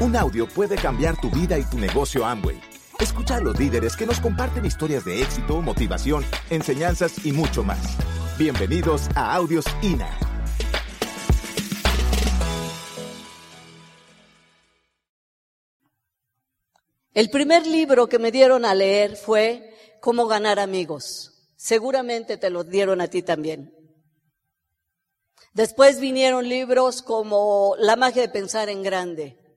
Un audio puede cambiar tu vida y tu negocio Amway. Escucha a los líderes que nos comparten historias de éxito, motivación, enseñanzas y mucho más. Bienvenidos a Audios INA. El primer libro que me dieron a leer fue Cómo ganar amigos. Seguramente te lo dieron a ti también. Después vinieron libros como La magia de pensar en grande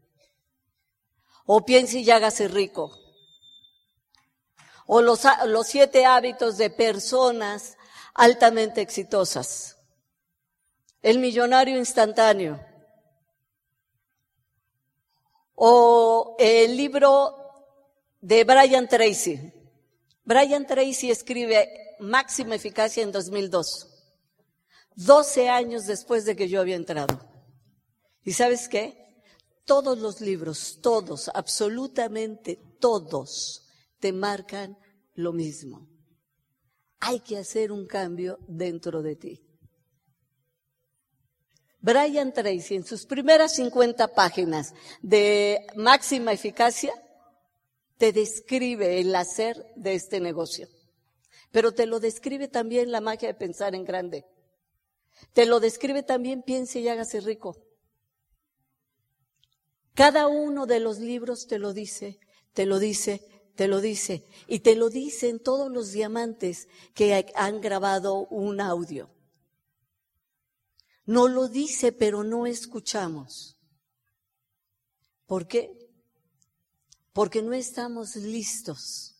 o Piense y hágase rico o los, los siete hábitos de personas altamente exitosas. El millonario instantáneo. O el libro de Brian Tracy. Brian Tracy escribe Máxima Eficacia en 2002. 12 años después de que yo había entrado. ¿Y sabes qué? Todos los libros, todos, absolutamente todos, te marcan lo mismo. Hay que hacer un cambio dentro de ti. Brian Tracy, en sus primeras 50 páginas de máxima eficacia, te describe el hacer de este negocio. Pero te lo describe también la magia de pensar en grande. Te lo describe también piense y hágase rico. Cada uno de los libros te lo dice, te lo dice, te lo dice. Y te lo dicen todos los diamantes que han grabado un audio. No lo dice, pero no escuchamos. ¿Por qué? Porque no estamos listos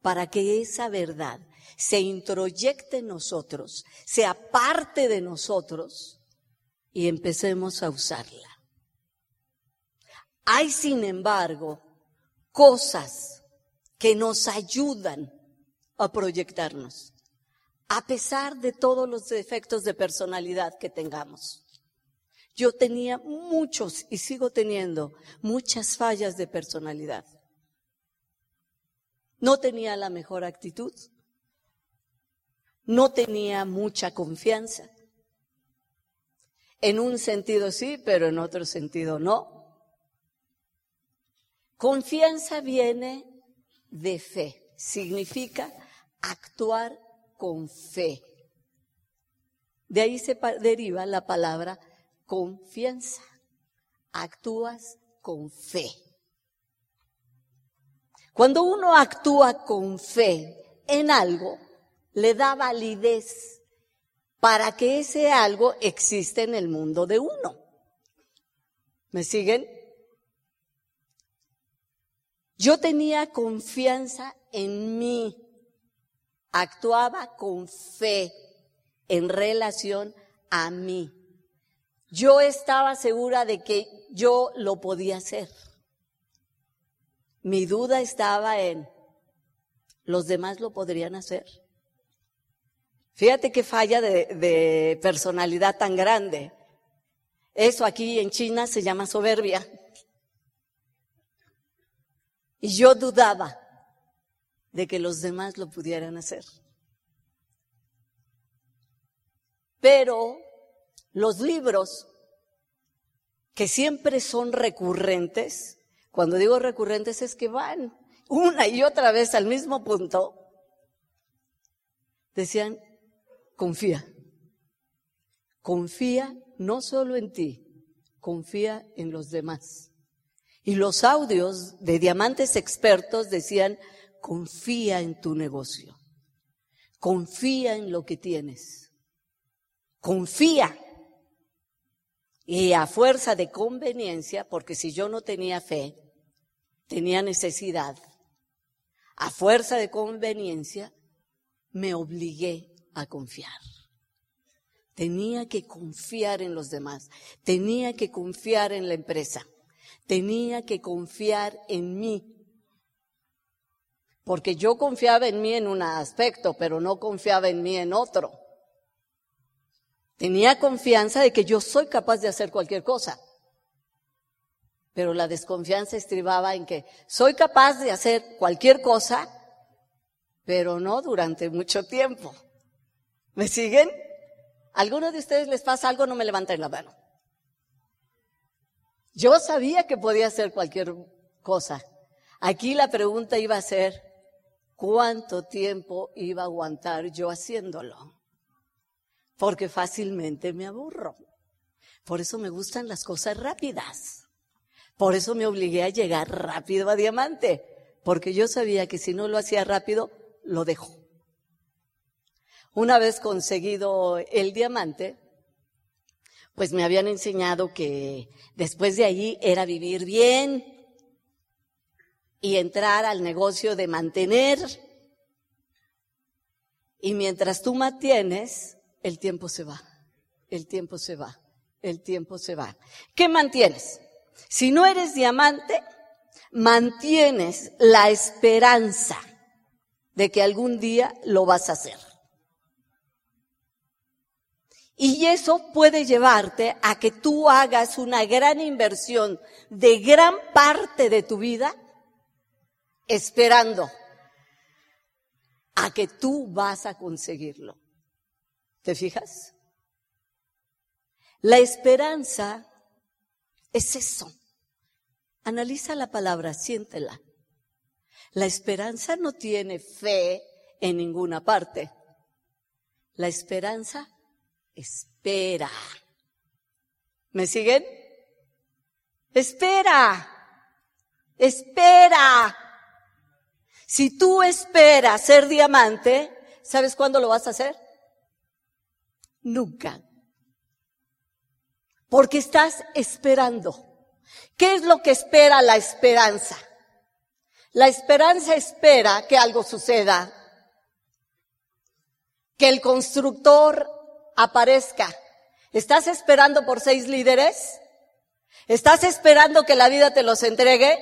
para que esa verdad se introyecte en nosotros, sea parte de nosotros y empecemos a usarla. Hay, sin embargo, cosas que nos ayudan a proyectarnos, a pesar de todos los defectos de personalidad que tengamos. Yo tenía muchos y sigo teniendo muchas fallas de personalidad. No tenía la mejor actitud. No tenía mucha confianza. En un sentido sí, pero en otro sentido no. Confianza viene de fe, significa actuar con fe. De ahí se deriva la palabra confianza. Actúas con fe. Cuando uno actúa con fe en algo, le da validez para que ese algo existe en el mundo de uno. ¿Me siguen? Yo tenía confianza en mí, actuaba con fe en relación a mí. Yo estaba segura de que yo lo podía hacer. Mi duda estaba en, ¿los demás lo podrían hacer? Fíjate qué falla de, de personalidad tan grande. Eso aquí en China se llama soberbia. Y yo dudaba de que los demás lo pudieran hacer. Pero los libros que siempre son recurrentes, cuando digo recurrentes es que van una y otra vez al mismo punto, decían, confía, confía no solo en ti, confía en los demás. Y los audios de diamantes expertos decían, confía en tu negocio, confía en lo que tienes, confía. Y a fuerza de conveniencia, porque si yo no tenía fe, tenía necesidad, a fuerza de conveniencia, me obligué a confiar. Tenía que confiar en los demás, tenía que confiar en la empresa tenía que confiar en mí. Porque yo confiaba en mí en un aspecto, pero no confiaba en mí en otro. Tenía confianza de que yo soy capaz de hacer cualquier cosa. Pero la desconfianza estribaba en que soy capaz de hacer cualquier cosa, pero no durante mucho tiempo. ¿Me siguen? ¿Alguno de ustedes les pasa algo? No me levanten la mano. Yo sabía que podía hacer cualquier cosa. Aquí la pregunta iba a ser, ¿cuánto tiempo iba a aguantar yo haciéndolo? Porque fácilmente me aburro. Por eso me gustan las cosas rápidas. Por eso me obligué a llegar rápido a diamante, porque yo sabía que si no lo hacía rápido, lo dejo. Una vez conseguido el diamante, pues me habían enseñado que después de allí era vivir bien y entrar al negocio de mantener. Y mientras tú mantienes, el tiempo se va, el tiempo se va, el tiempo se va. ¿Qué mantienes? Si no eres diamante, mantienes la esperanza de que algún día lo vas a hacer. Y eso puede llevarte a que tú hagas una gran inversión de gran parte de tu vida esperando a que tú vas a conseguirlo. ¿Te fijas? La esperanza es eso. Analiza la palabra, siéntela. La esperanza no tiene fe en ninguna parte. La esperanza espera. ¿Me siguen? Espera. Espera. Si tú esperas ser diamante, ¿sabes cuándo lo vas a hacer? Nunca. Porque estás esperando. ¿Qué es lo que espera la esperanza? La esperanza espera que algo suceda, que el constructor aparezca. ¿Estás esperando por seis líderes? ¿Estás esperando que la vida te los entregue?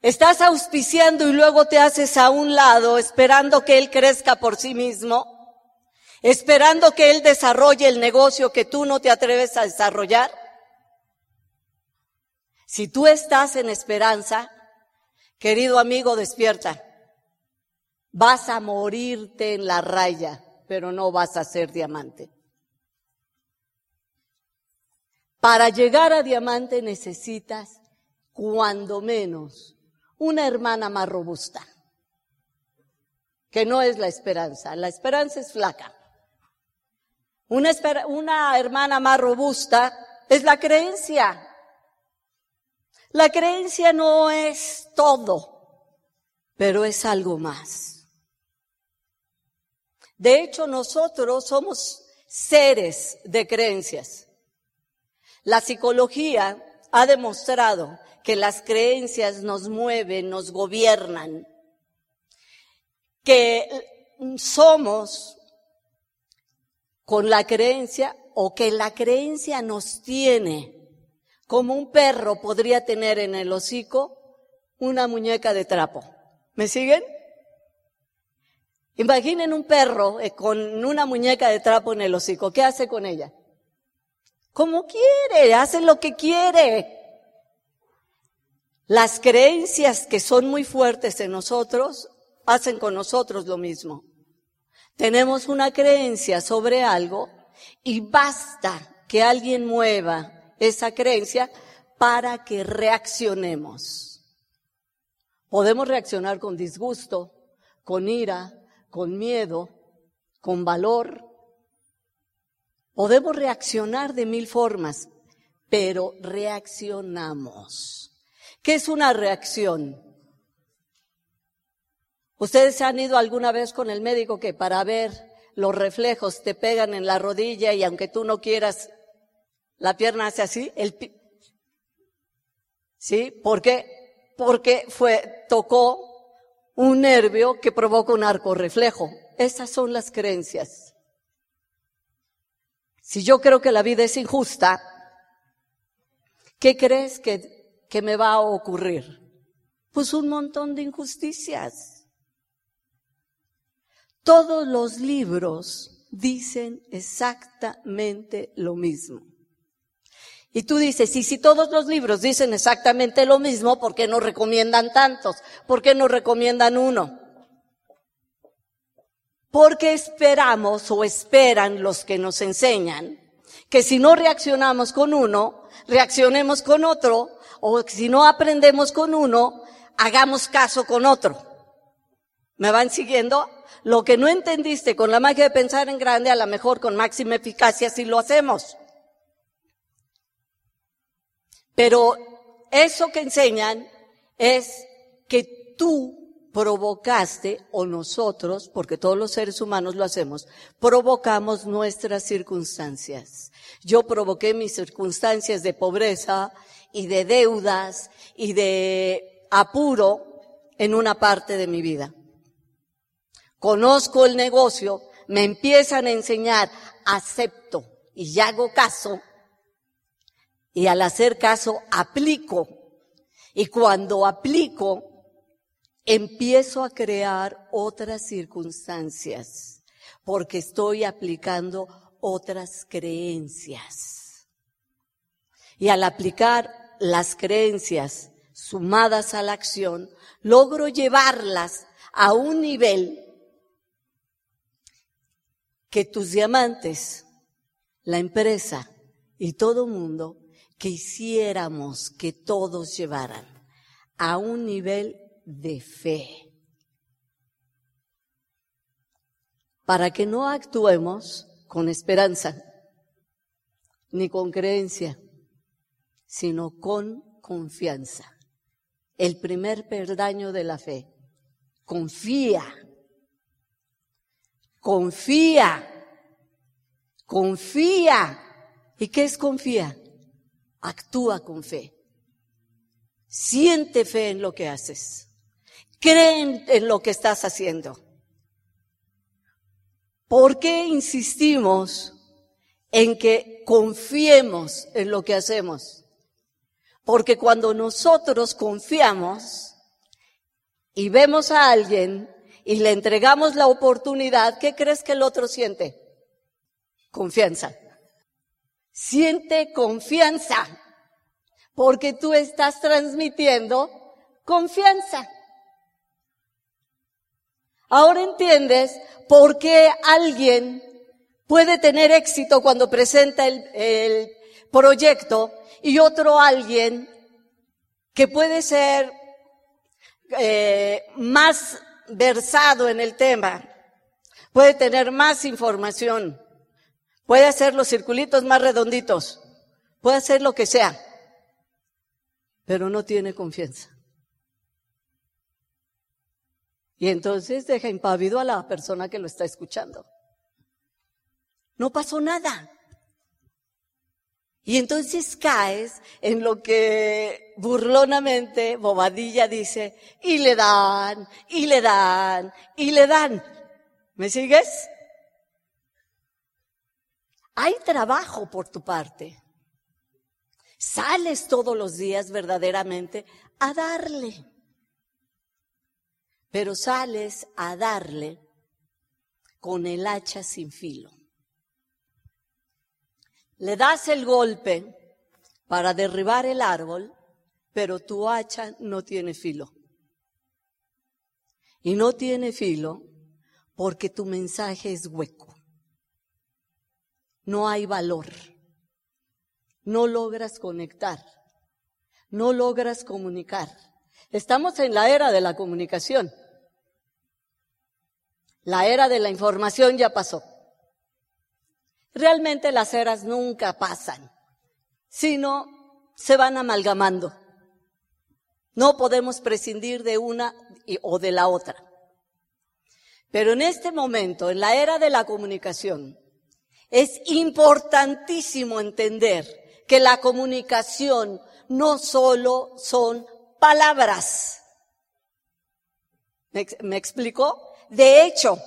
¿Estás auspiciando y luego te haces a un lado esperando que Él crezca por sí mismo? ¿Esperando que Él desarrolle el negocio que tú no te atreves a desarrollar? Si tú estás en esperanza, querido amigo, despierta. Vas a morirte en la raya pero no vas a ser diamante. Para llegar a diamante necesitas, cuando menos, una hermana más robusta, que no es la esperanza. La esperanza es flaca. Una, una hermana más robusta es la creencia. La creencia no es todo, pero es algo más. De hecho, nosotros somos seres de creencias. La psicología ha demostrado que las creencias nos mueven, nos gobiernan, que somos con la creencia o que la creencia nos tiene, como un perro podría tener en el hocico una muñeca de trapo. ¿Me siguen? Imaginen un perro eh, con una muñeca de trapo en el hocico. ¿Qué hace con ella? Como quiere, hace lo que quiere. Las creencias que son muy fuertes en nosotros hacen con nosotros lo mismo. Tenemos una creencia sobre algo y basta que alguien mueva esa creencia para que reaccionemos. Podemos reaccionar con disgusto, con ira, con miedo, con valor. Podemos reaccionar de mil formas, pero reaccionamos. ¿Qué es una reacción? ¿Ustedes han ido alguna vez con el médico que para ver los reflejos te pegan en la rodilla y aunque tú no quieras, la pierna hace así? El ¿Sí? ¿Por qué? Porque fue, tocó un nervio que provoca un arco reflejo. Esas son las creencias. Si yo creo que la vida es injusta, ¿qué crees que, que me va a ocurrir? Pues un montón de injusticias. Todos los libros dicen exactamente lo mismo. Y tú dices, y si todos los libros dicen exactamente lo mismo, ¿por qué no recomiendan tantos? ¿Por qué no recomiendan uno? Porque esperamos o esperan los que nos enseñan que si no reaccionamos con uno, reaccionemos con otro, o si no aprendemos con uno, hagamos caso con otro. ¿Me van siguiendo? Lo que no entendiste con la magia de pensar en grande, a lo mejor con máxima eficacia si lo hacemos. Pero eso que enseñan es que tú provocaste, o nosotros, porque todos los seres humanos lo hacemos, provocamos nuestras circunstancias. Yo provoqué mis circunstancias de pobreza y de deudas y de apuro en una parte de mi vida. Conozco el negocio, me empiezan a enseñar, acepto y hago caso. Y al hacer caso, aplico. Y cuando aplico, empiezo a crear otras circunstancias porque estoy aplicando otras creencias. Y al aplicar las creencias sumadas a la acción, logro llevarlas a un nivel que tus diamantes, la empresa y todo mundo quisiéramos que todos llevaran a un nivel de fe. Para que no actuemos con esperanza, ni con creencia, sino con confianza. El primer perdaño de la fe. Confía. Confía. Confía. ¿Y qué es confía? Actúa con fe. Siente fe en lo que haces. Creen en lo que estás haciendo. ¿Por qué insistimos en que confiemos en lo que hacemos? Porque cuando nosotros confiamos y vemos a alguien y le entregamos la oportunidad, ¿qué crees que el otro siente? Confianza. Siente confianza porque tú estás transmitiendo confianza. Ahora entiendes por qué alguien puede tener éxito cuando presenta el, proyecto y otro alguien que puede ser eh, más versado en el tema, puede tener más información, puede hacer los circulitos más redonditos, puede hacer lo que sea, pero no tiene confianza. Y entonces deja impávido a la persona que lo está escuchando. No pasó nada. Y entonces caes en lo que burlonamente Bobadilla dice, y le dan, y le dan, y le dan. ¿Me sigues? Hay trabajo por tu parte. Sales todos los días verdaderamente a darle pero sales a darle con el hacha sin filo. Le das el golpe para derribar el árbol, pero tu hacha no tiene filo. Y no tiene filo porque tu mensaje es hueco. No hay valor. No logras conectar. No logras comunicar. Estamos en la era de la comunicación. La era de la información ya pasó. Realmente las eras nunca pasan, sino se van amalgamando. No podemos prescindir de una o de la otra. Pero en este momento, en la era de la comunicación, es importantísimo entender que la comunicación no solo son palabras. ¿Me, explicó? De hecho,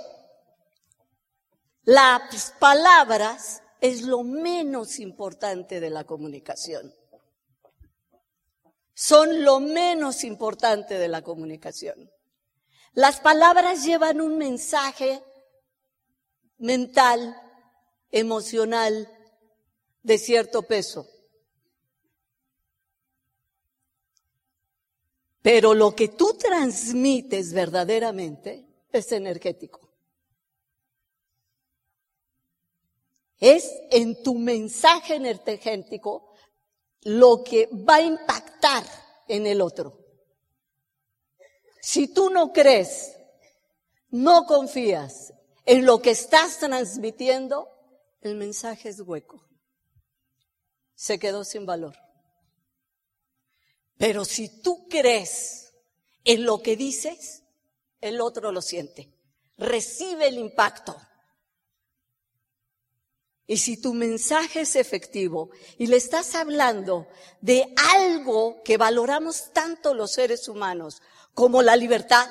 las palabras es lo menos importante de la comunicación. Son lo menos importante de la comunicación. Las palabras llevan un mensaje mental, emocional, de cierto peso. Pero lo que tú transmites verdaderamente es energético. Es en tu mensaje energético lo que va a impactar en el otro. Si tú no crees, no confías en lo que estás transmitiendo, el mensaje es hueco. Se quedó sin valor. Pero si tú crees en lo que dices, el otro lo siente. Recibe el impacto. Y si tu mensaje es efectivo y le estás hablando de algo que valoramos tanto los seres humanos, como la libertad,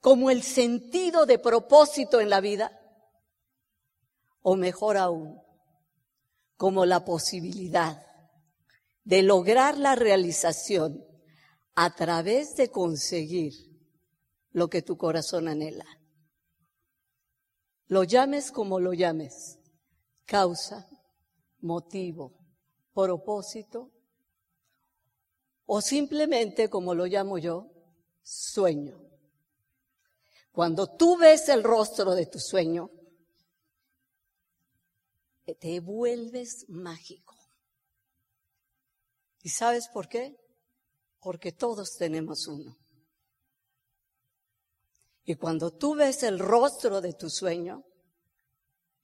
como el sentido de propósito en la vida, o mejor aún, como la posibilidad de lograr la realización a través de conseguir lo que tu corazón anhela. Lo llames como lo llames, causa, motivo, propósito, o simplemente, como lo llamo yo, sueño. Cuando tú ves el rostro de tu sueño, te vuelves mágico. ¿Y sabes por qué? Porque todos tenemos uno. Y cuando tú ves el rostro de tu sueño,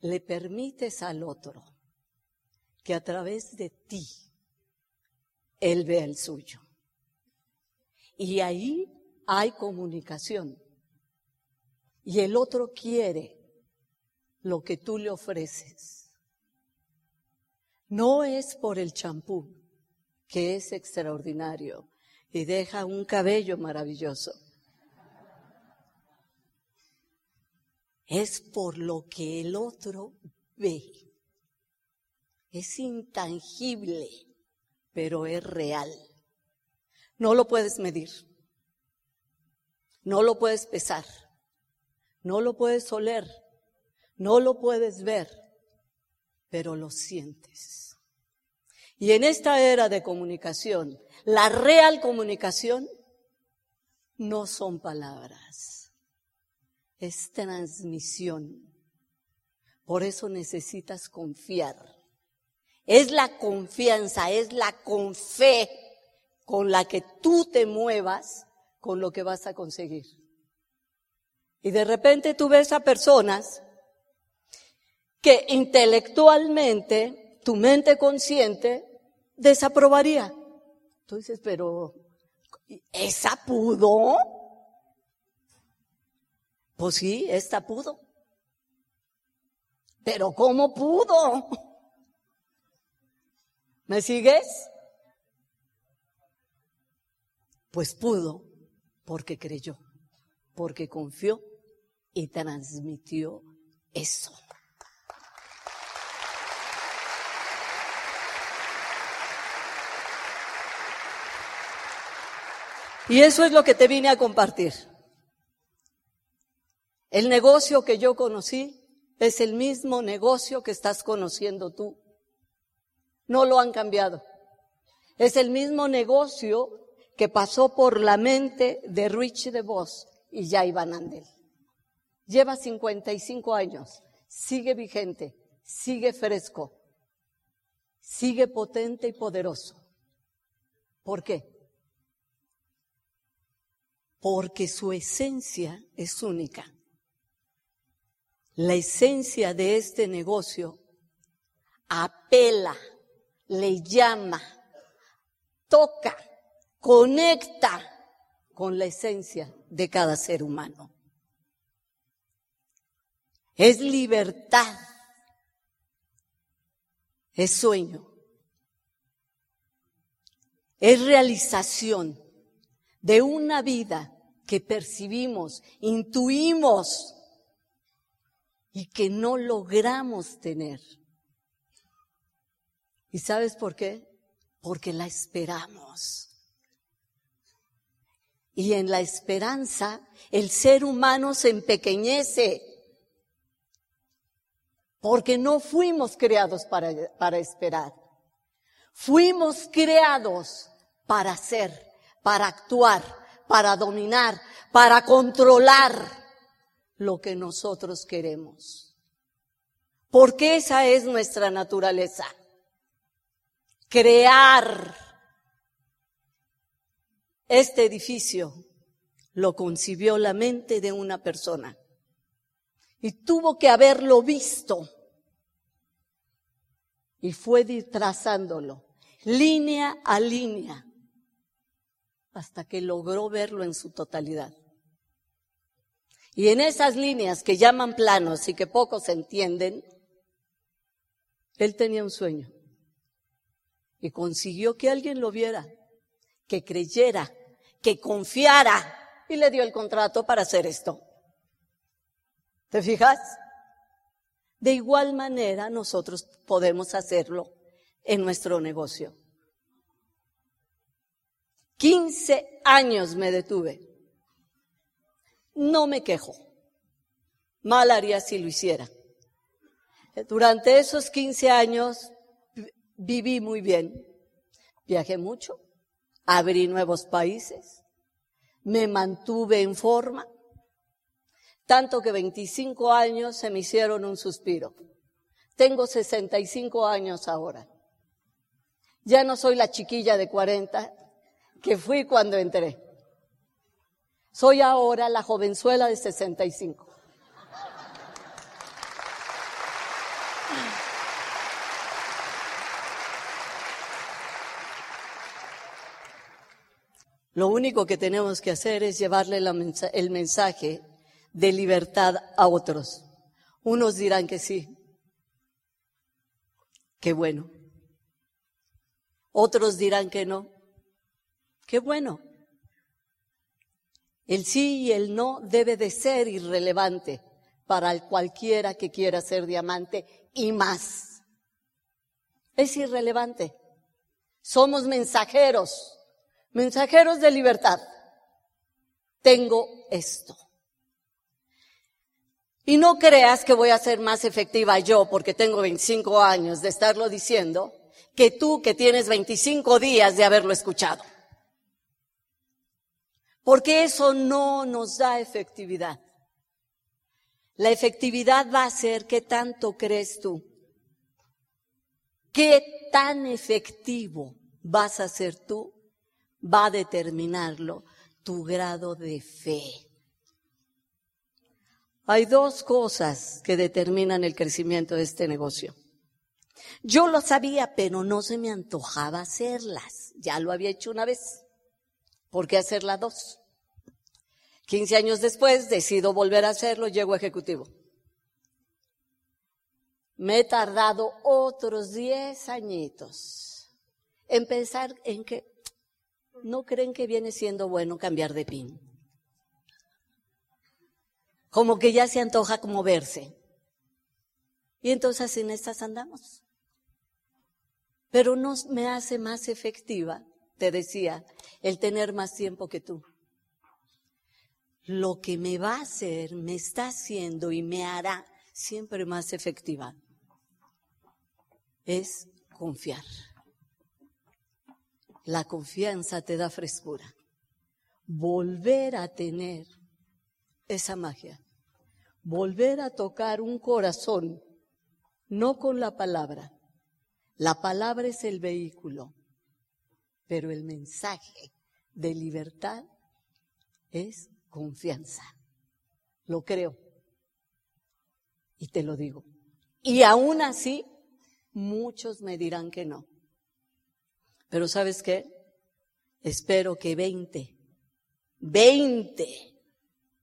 le permites al otro que a través de ti él vea el suyo. Y ahí hay comunicación. Y el otro quiere lo que tú le ofreces. No es por el champú, que es extraordinario y deja un cabello maravilloso. Es por lo que el otro ve. Es intangible, pero es real. No lo puedes medir. No lo puedes pesar. No lo puedes oler. No lo puedes ver, pero lo sientes. Y en esta era de comunicación, la real comunicación no son palabras, es transmisión. Por eso necesitas confiar. Es la confianza, es la con fe con la que tú te muevas con lo que vas a conseguir. Y de repente tú ves a personas que intelectualmente, tu mente consciente, desaprobaría. Tú dices, pero ¿esa pudo? Pues sí, esta pudo. Pero ¿cómo pudo? ¿Me sigues? Pues pudo porque creyó, porque confió y transmitió eso. Y eso es lo que te vine a compartir. El negocio que yo conocí es el mismo negocio que estás conociendo tú. No lo han cambiado. Es el mismo negocio que pasó por la mente de Rich DeVos y Jay Van Andel. Lleva 55 años, sigue vigente, sigue fresco, sigue potente y poderoso. ¿Por qué? Porque su esencia es única. La esencia de este negocio apela, le llama, toca, conecta con la esencia de cada ser humano. Es libertad, es sueño, es realización de una vida que percibimos, intuimos y que no logramos tener. ¿Y sabes por qué? Porque la esperamos. Y en la esperanza el ser humano se empequeñece. Porque no fuimos creados para, para esperar. Fuimos creados para ser para actuar, para dominar, para controlar lo que nosotros queremos. Porque esa es nuestra naturaleza. Crear este edificio lo concibió la mente de una persona y tuvo que haberlo visto y fue trazándolo línea a línea hasta que logró verlo en su totalidad. Y en esas líneas que llaman planos y que pocos entienden, él tenía un sueño y consiguió que alguien lo viera, que creyera, que confiara y le dio el contrato para hacer esto. ¿Te fijas? De igual manera nosotros podemos hacerlo en nuestro negocio. 15 años me detuve. No me quejo. Mal haría si lo hiciera. Durante esos 15 años viví muy bien. Viajé mucho, abrí nuevos países, me mantuve en forma, tanto que 25 años se me hicieron un suspiro. Tengo 65 años ahora. Ya no soy la chiquilla de 40 que fui cuando entré. Soy ahora la jovenzuela de 65. Lo único que tenemos que hacer es llevarle el mensaje de libertad a otros. Unos dirán que sí. Qué bueno. Otros dirán que no. Qué bueno. El sí y el no debe de ser irrelevante para cualquiera que quiera ser diamante y más. Es irrelevante. Somos mensajeros mensajeros de libertad, tengo esto. Y no creas que voy a ser más efectiva yo porque tengo 25 años de estarlo diciendo que tú que tienes 25 días de haberlo escuchado. Porque eso no nos da efectividad. La efectividad va a ser qué tanto crees tú. ¿Qué tan efectivo vas a ser tú va a determinarlo tu grado de fe. Hay dos cosas que determinan el crecimiento de este negocio. Yo lo sabía, pero no se me antojaba hacerlas. Ya lo había hecho una vez. ¿Por qué hacerla dos? Quince años después decido volver a hacerlo, llego ejecutivo. Me he tardado otros diez añitos en pensar en que ¿no creen que viene siendo bueno cambiar de pin? Como que ya se antoja como verse. Y entonces en estas andamos. Pero no me hace más efectiva, te decía, el tener más tiempo que tú. Lo que me va a hacer, me está haciendo y me hará siempre más efectiva es confiar. La confianza te da frescura. Volver a tener esa magia. Volver a tocar un corazón, no con la palabra. La palabra es el vehículo, pero el mensaje de libertad es confianza. Lo creo. Y te lo digo. Y aún así, muchos me dirán que no. Pero ¿sabes qué? Espero que 20, 20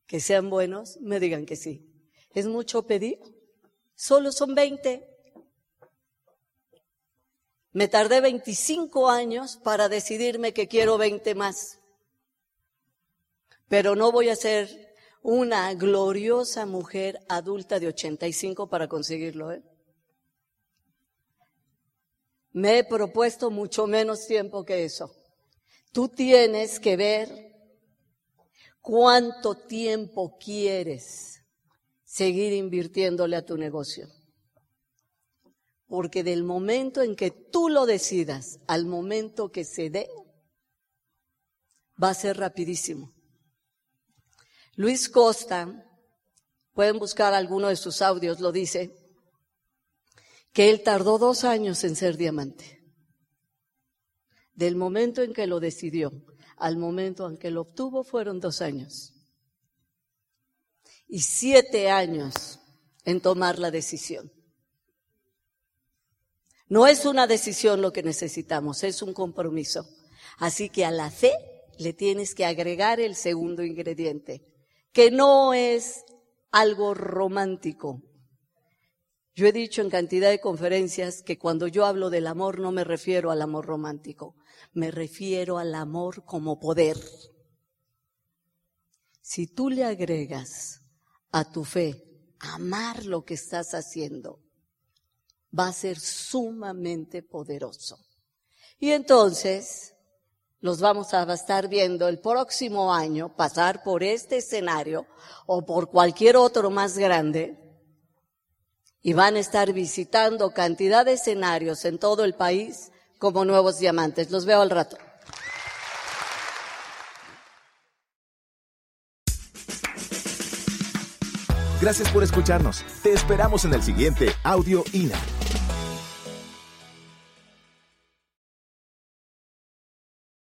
que sean buenos me digan que sí. ¿Es mucho pedir? Solo son 20. Me tardé 25 años para decidirme que quiero 20 más. Pero no voy a ser una gloriosa mujer adulta de 85 para conseguirlo. ¿eh? Me he propuesto mucho menos tiempo que eso. Tú tienes que ver cuánto tiempo quieres seguir invirtiéndole a tu negocio. Porque del momento en que tú lo decidas al momento que se dé, va a ser rapidísimo. Luis Costa, pueden buscar alguno de sus audios, lo dice, que él tardó dos años en ser diamante. Del momento en que lo decidió al momento en que lo obtuvo fueron dos años. Y siete años en tomar la decisión. No es una decisión lo que necesitamos, es un compromiso. Así que a la fe le tienes que agregar el segundo ingrediente, que no es algo romántico. Yo he dicho en cantidad de conferencias que cuando yo hablo del amor no me refiero al amor romántico, me refiero al amor como poder. Si tú le agregas a tu fe amar lo que estás haciendo, va a ser sumamente poderoso. Y entonces los vamos a estar viendo el próximo año pasar por este escenario o por cualquier otro más grande y van a estar visitando cantidad de escenarios en todo el país como nuevos diamantes. Los veo al rato. Gracias por escucharnos. Te esperamos en el siguiente Audio INA.